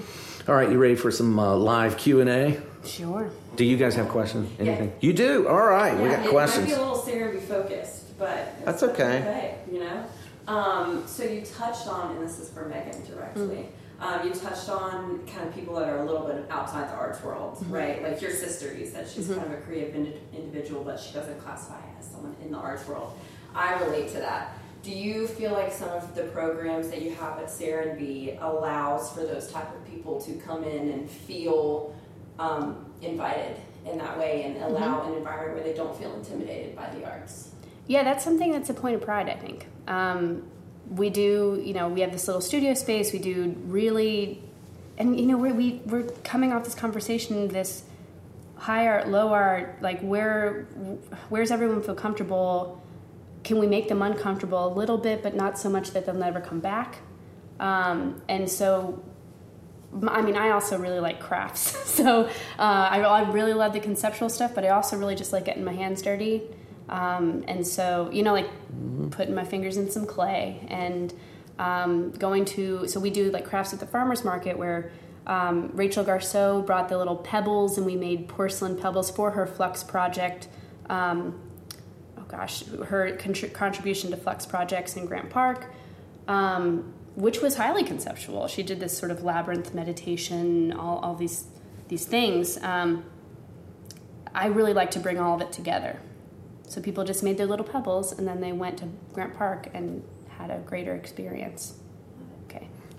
All right, you ready for some uh, live Q and A? Sure. Do you guys have questions? Anything? You do. All right, we Yeah, got it questions. might be a little Serenbe focused, but That's it's okay. okay, you know. Um, so you touched on, and this is for Megan directly. Um, you touched on kind of people that are a little bit outside the arts world, right? Like your sister, you said she's kind of a creative indi- individual, but she doesn't classify as someone in the arts world. I relate to that. Do you feel like some of the programs that you have at Serenbe allows for those type of people to come in and feel um, invited in that way and allow an environment where they don't feel intimidated by the arts? Yeah, that's something that's a point of pride, I think. Um, we do, you know, we have this little studio space. We do really, and you know, we're, we, we're coming off this conversation, this high art, low art, like where, where's everyone feel comfortable? Can we make them uncomfortable a little bit, but not so much that they'll never come back? Um, and so I mean, I also really like crafts. <laughs> So uh, I, I really love the conceptual stuff, but I also really just like getting my hands dirty. Um, and so, you know, like putting my fingers in some clay and um, going to, so we do like crafts at the farmer's market where Um, Rachel Garceau brought the little pebbles, and we made porcelain pebbles for her Flux project. Um, gosh, her contri- contribution to Flux projects in Grant Park, um, which was highly conceptual. She did this sort of labyrinth meditation, all, all these these things. Um, I really like to bring all of it together. So people just made their little pebbles, and then they went to Grant Park and had a greater experience.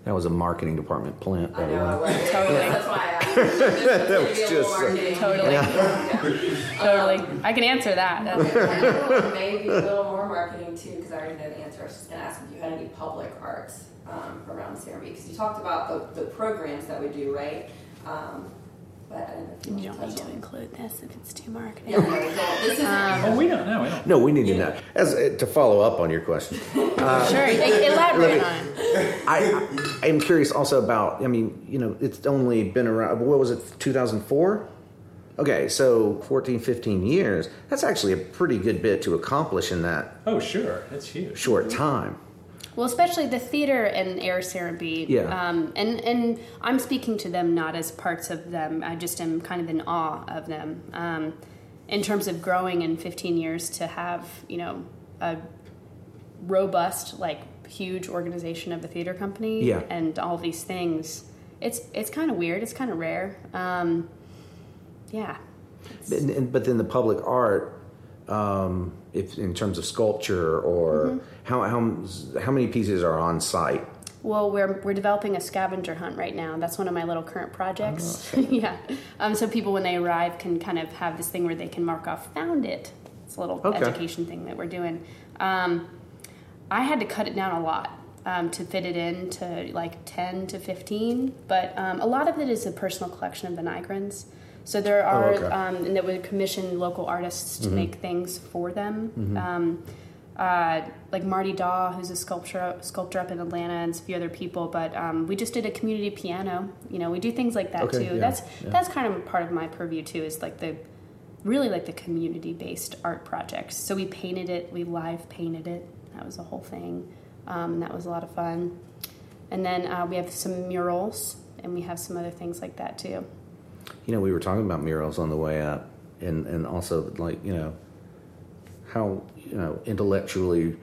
Okay. That was a marketing department plant. I by the know, way. right? Totally. That's why I asked. <laughs> that was just- Totally. <laughs> Totally. I can answer that. That's- Maybe a little more marketing too, because I already know the answer. I was just going to ask if you had any public art um, around CRB, because you talked about the, the programs that we do, right? Um, but I don't know if you, You want don't to need to on include this if it's too marketing. Yeah, no, we don't. This is <laughs> Oh, we don't know. We don't. No, we need to know. As uh, to follow up on your question, <laughs> sure, e- elaborate on. I, I am curious also about. I mean, you know, it's only been around. What was it? 2004. Okay, so 14, 15 years. That's actually a pretty good bit to accomplish in that Oh, sure. That's huge. short time. Well, especially the theater and Air Serenbe. Yeah. Um, and, and I'm speaking to them not as parts of them. I just am kind of in awe of them. Um, in terms of growing in 15 years to have, you know, a robust, like, huge organization of the theater company Yeah. and all these things. It's, it's kind of weird. It's kind of rare. Um, yeah. But, but then the public art, um, if in terms of sculpture or how, how how many pieces are on site? Well, we're we're developing a scavenger hunt right now. That's one of my little current projects. <laughs> yeah. Um, so people, when they arrive, can kind of have this thing where they can mark off "found it." It's a little Okay. education thing that we're doing. Um, I had to cut it down a lot um, to fit it in to like ten to fifteen, but um, a lot of it is a personal collection of the Nygrens. So there are, okay. um, and that would commission local artists to make things for them. Um, uh, like Marty Daw, who's a sculptor sculptor up in Atlanta, and a few other people. But um, we just did a community piano. You know, we do things like that Okay, too. yeah, that's yeah. that's kind of part of my purview too. Is like the really like the community based art projects. So we painted it, we live painted it. That was the whole thing, um, and that was a lot of fun. And then uh, we have some murals, and we have some other things like that too. You know, we were talking about murals on the way up, and and also like you know how you know intellectually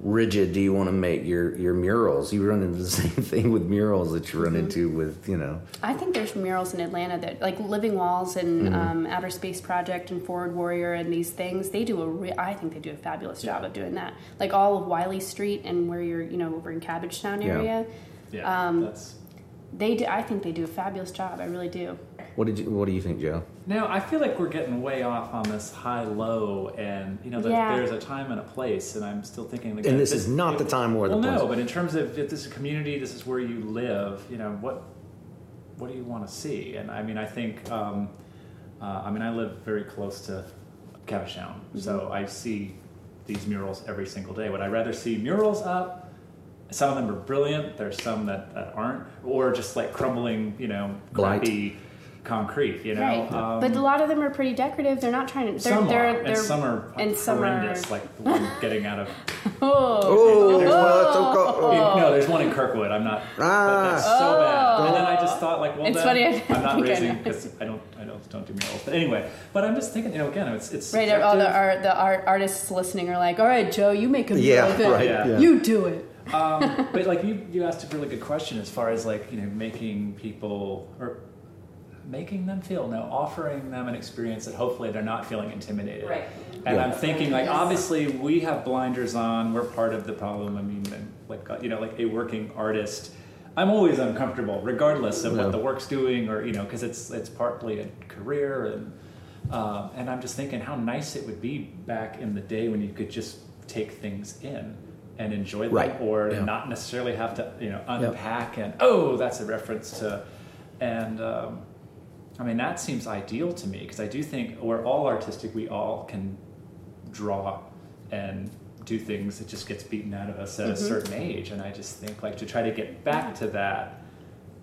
rigid do you want to make your your murals? You run into the <laughs> same thing with murals that you run into with you know. I think there's murals in Atlanta that, like Living Walls and Mm-hmm. um, Outer Space Project and Forward Warrior and these things, they do a. Re- I think they do a fabulous job of doing that. Like all of Wylie Street and where you're, you know, over in Cabbagetown Yeah. area, Yeah. Um, that's. they do. I think they do a fabulous job. I really do. What did you What do you think, Joe? No, I feel like we're getting way off on this high low, and you know, that Yeah. there's a time and a place, and I'm still thinking. Like, And this is not the time or the well, place. no, but in terms of if this is a community, this is where you live. You know, what what do you want to see? And I mean, I think, um, uh, I mean, I live very close to Caversham, so I see these murals every single day. Would I rather see murals up? Some of them are brilliant. There's some that, that aren't, or just like crumbling, you know, Blight. Crappy concrete. You know, right. Um, but a lot of them are pretty decorative. They're not trying to. They're, some they're, are, they're, and some are and some are- like the one getting out of. <laughs> Oh, Oh, There's what? Oh, No, there's one in Kirkwood. I'm not. Ah. but that's so bad. And then I just thought, like, well, It's then funny, I I'm not I raising because I don't, I don't, don't do murals. But anyway, but I'm just thinking, you know, again, it's it's right. All the subjective. art, the art artists listening are like, "All right, Joe, you make a Yeah, mural then. right. Yeah. Yeah. You do it." um, but like you, you asked a really good question as far as like you know making people or making them feel no offering them an experience that hopefully they're not feeling intimidated Right. and Yeah. i'm thinking like Yes. obviously we have blinders on we're part of the problem i mean and like uh, you know like a working artist i'm always uncomfortable regardless of Yeah. what the work's doing or you know because it's it's partly a career and um, and i'm just thinking how nice it would be back in the day when you could just take things in and enjoy them Right. or Yeah. not necessarily have to you know unpack and oh that's a reference to and um, i mean that seems ideal to me because i do think we're all artistic we all can draw and do things it just gets beaten out of us at a mm-hmm. certain age and i just think like to try to get back to that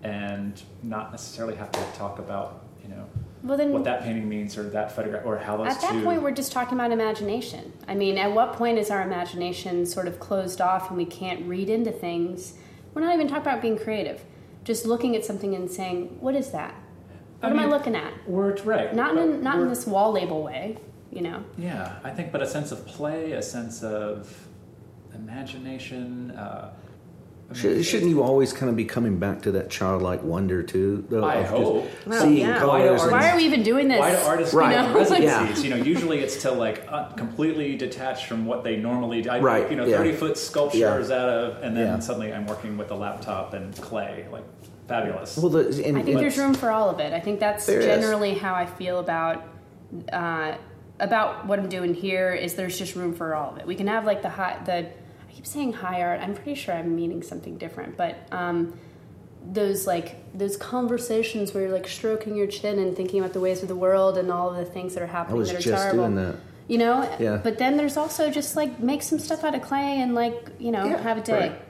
and not necessarily have to talk about you know Well, then what that painting means or that photograph or how those At that two point, we're just talking about imagination. I mean, at what point is our imagination sort of closed off and we can't read into things? We're not even talking about being creative. just looking at something and saying, "What is that? What I am I looking at?" We're right. Not but in not in this wall label way, you know. Yeah, I think, but a sense of play, a sense of imagination. Uh, I mean, Should, shouldn't you always kind of be coming back to that childlike wonder too? Though, I of just hope. Well, seeing yeah. Why do colors. and- Why are we even doing this? Why do artists Right. make You know? residencies? Yeah. You know, usually it's to like uh, completely detached from what they normally do. I Right, you know, yeah. thirty foot sculptures Yeah. out of, and then Yeah. suddenly I'm working with a laptop and clay, like fabulous. well, the, and, I think there's room for all of it. I think that's There is. generally how I feel about uh, about what I'm doing here. Is there's just room for all of it. We can have like the high the I keep saying high art. I'm pretty sure I'm meaning something different, but um, those like those conversations where you're like stroking your chin and thinking about the ways of the world and all of the things that are I happening was that are just terrible. doing that. You know, Yeah. but then there's also just like make some stuff out of clay and like you know Yeah, have a day. right.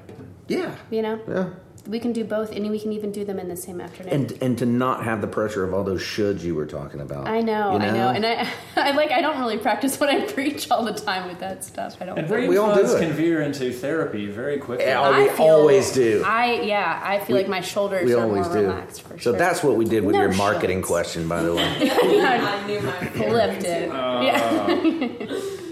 Yeah, You know, yeah. We can do both, and we can even do them in the same afternoon. And and to not have the pressure of all those shoulds you were talking about. I know, you I know, and I, <laughs> I like. I don't really practice what I preach all the time with that stuff. I don't. and brain We all do it. can veer into therapy very quickly. Yeah, I we feel- always do. I yeah, I feel like my shoulders we are always more do. relaxed for so that's what we did with No your marketing shoulds. question, by the way. <laughs> I knew my flipped it. Uh, yeah. <laughs>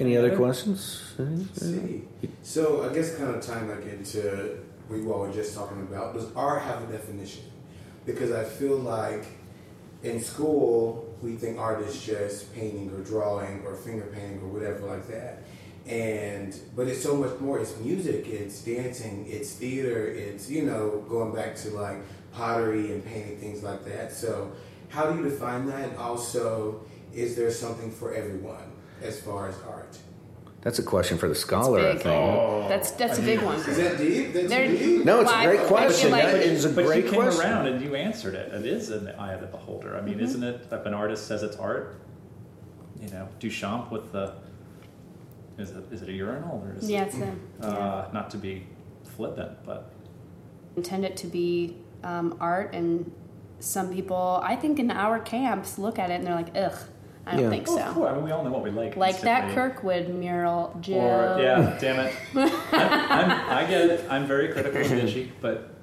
Any other questions? see. So I guess kind of tying like into what you all were just talking about, does art have a definition? Because I feel like in school we think art is just painting or drawing or finger painting or whatever like that. And but it's so much more. It's music, it's dancing, it's theater, it's you know going back to like pottery and painting things like that. So how do you define that? And also, is there something for everyone as far as art? That's a question for the scholar, I big. think. That's that's a big one. Is that deep? That's There- deep. No, it's a Well, I- great I feel question. like- That is a but great you came question. around and you answered it. It is in the eye of the beholder. I mean, Mm-hmm. isn't it? If an artist says it's art, you know, Duchamp with the is it is it a urinal or is Yeah, it, a, uh, not to be flippant, but intend it to be um, art, and some people, I think, in our camps, look at it and they're like, ugh, I don't Yeah. think oh, of so. course. I mean, we all know what we like. Like that. Kirkwood mural, Joe. Or yeah, <laughs> damn it. I'm, I'm, I get it. I'm very critical and bitchy, but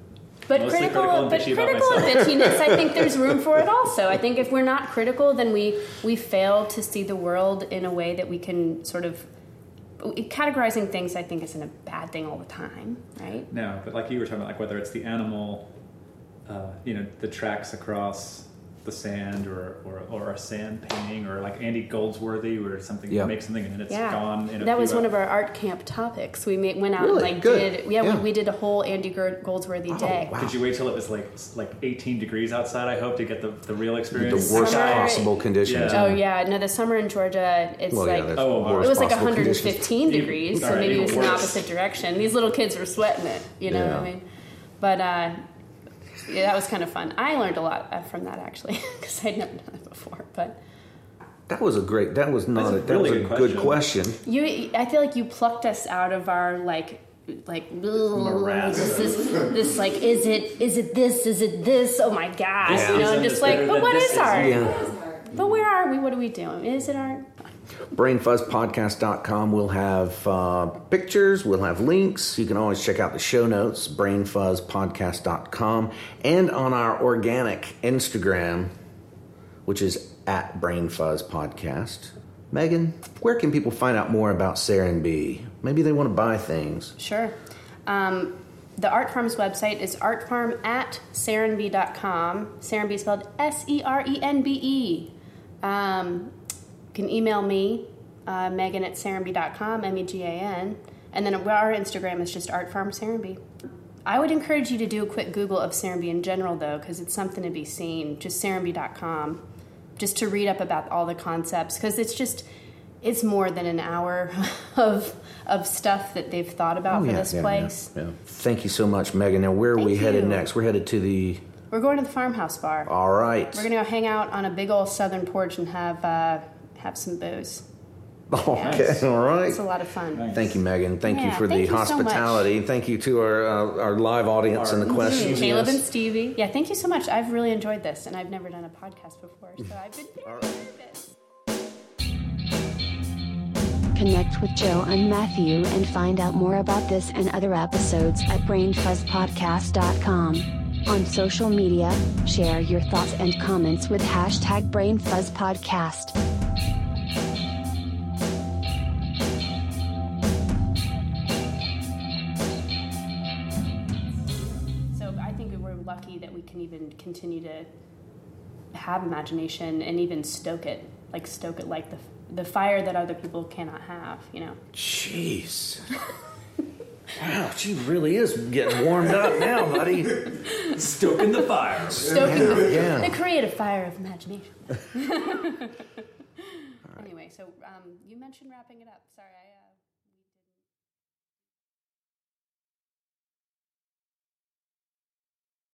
But Mostly critical, critical and but about critical and bitchiness, I think there's room for it <laughs> also. I think if we're not critical, then we we fail to see the world in a way that we can sort of categorizing things. I think isn't a bad thing all the time, right? no. But like you were talking about, like whether it's the animal, uh, you know, the tracks across the sand, or, or or a sand painting, or like Andy Goldsworthy, or something Yeah. makes something and then it's Yeah, gone. In a that few was one of our art camp topics. We made, went out Really? and like Good. did yeah, Yeah. We, we did a whole Andy Gerd- Goldsworthy day. wow. Did you wait till it was like like 18 degrees outside? I hope to get the, the real experience. The experience. worst Summer- possible conditions. Yeah. Oh yeah, no, the summer in Georgia, it's Well, like yeah, Oh, it worst it was like 115 Even- degrees, so alright, maybe it was even in worse. opposite direction. These little kids were sweating it, you know what I mean? But uh, yeah, that was kind of fun. I learned a lot uh, from that actually <laughs> because I'd never done it before. But That was a great. That was not. That's a a, that was a good good question. you, I feel like you plucked us out of our like. Like this, this, this, like, is it, is it this, is it this? Oh my gosh, This you know, I'm just like, but what is what this is isn't. art? Yeah. But where are we? What are we doing? Is it art? brainfuzzpodcast.com we'll have uh, pictures we'll have links you can always check out the show notes brainfuzzpodcast.com and on our organic instagram which is at brainfuzzpodcast megan where can people find out more about Serenbe maybe they want to buy things Sure. Um, the Art Farm's website is artfarm at serenbe.com. Serenbe spelled S E R E N B E. Um, can email me, uh, Megan at serenbe.com, M E G A N. And then our Instagram is just Art Farm Serenbe. I would encourage you to do a quick Google of Serenbe in general, though, because it's something to be seen. Just serenbe.com, just to read up about all the concepts, because it's just it's more than an hour <laughs> of of stuff that they've thought about for this place. Oh, yeah, yeah. thank you so much megan now where are we Thank headed you. next we're headed to the We're going to the farmhouse bar. all right We're gonna go hang out on a big old southern porch and have uh, have some booze. okay Nice. all right It's a lot of fun. Nice. Thank you, Megan. Thank you for thank the you so hospitality. thank you to our uh, our live audience and the questions. Caleb yes. and Stevie. Yeah, thank you so much. I've really enjoyed this, and I've never done a podcast before, so I've been <laughs> very nervous. Connect with Joe and Matthew and find out more about this and other episodes at brainfuzzpodcast.com. On social media, share your thoughts and comments with hashtag brainfuzzpodcast. Continue to have imagination and even stoke it, like stoke it like the the fire that other people cannot have. You know. Jeez. <laughs> wow, she really is getting warmed up now, buddy. Stoking the fire. Stoking the, Yeah. the creative fire of imagination. <laughs> Anyway, so um, you mentioned wrapping it up. Sorry, I.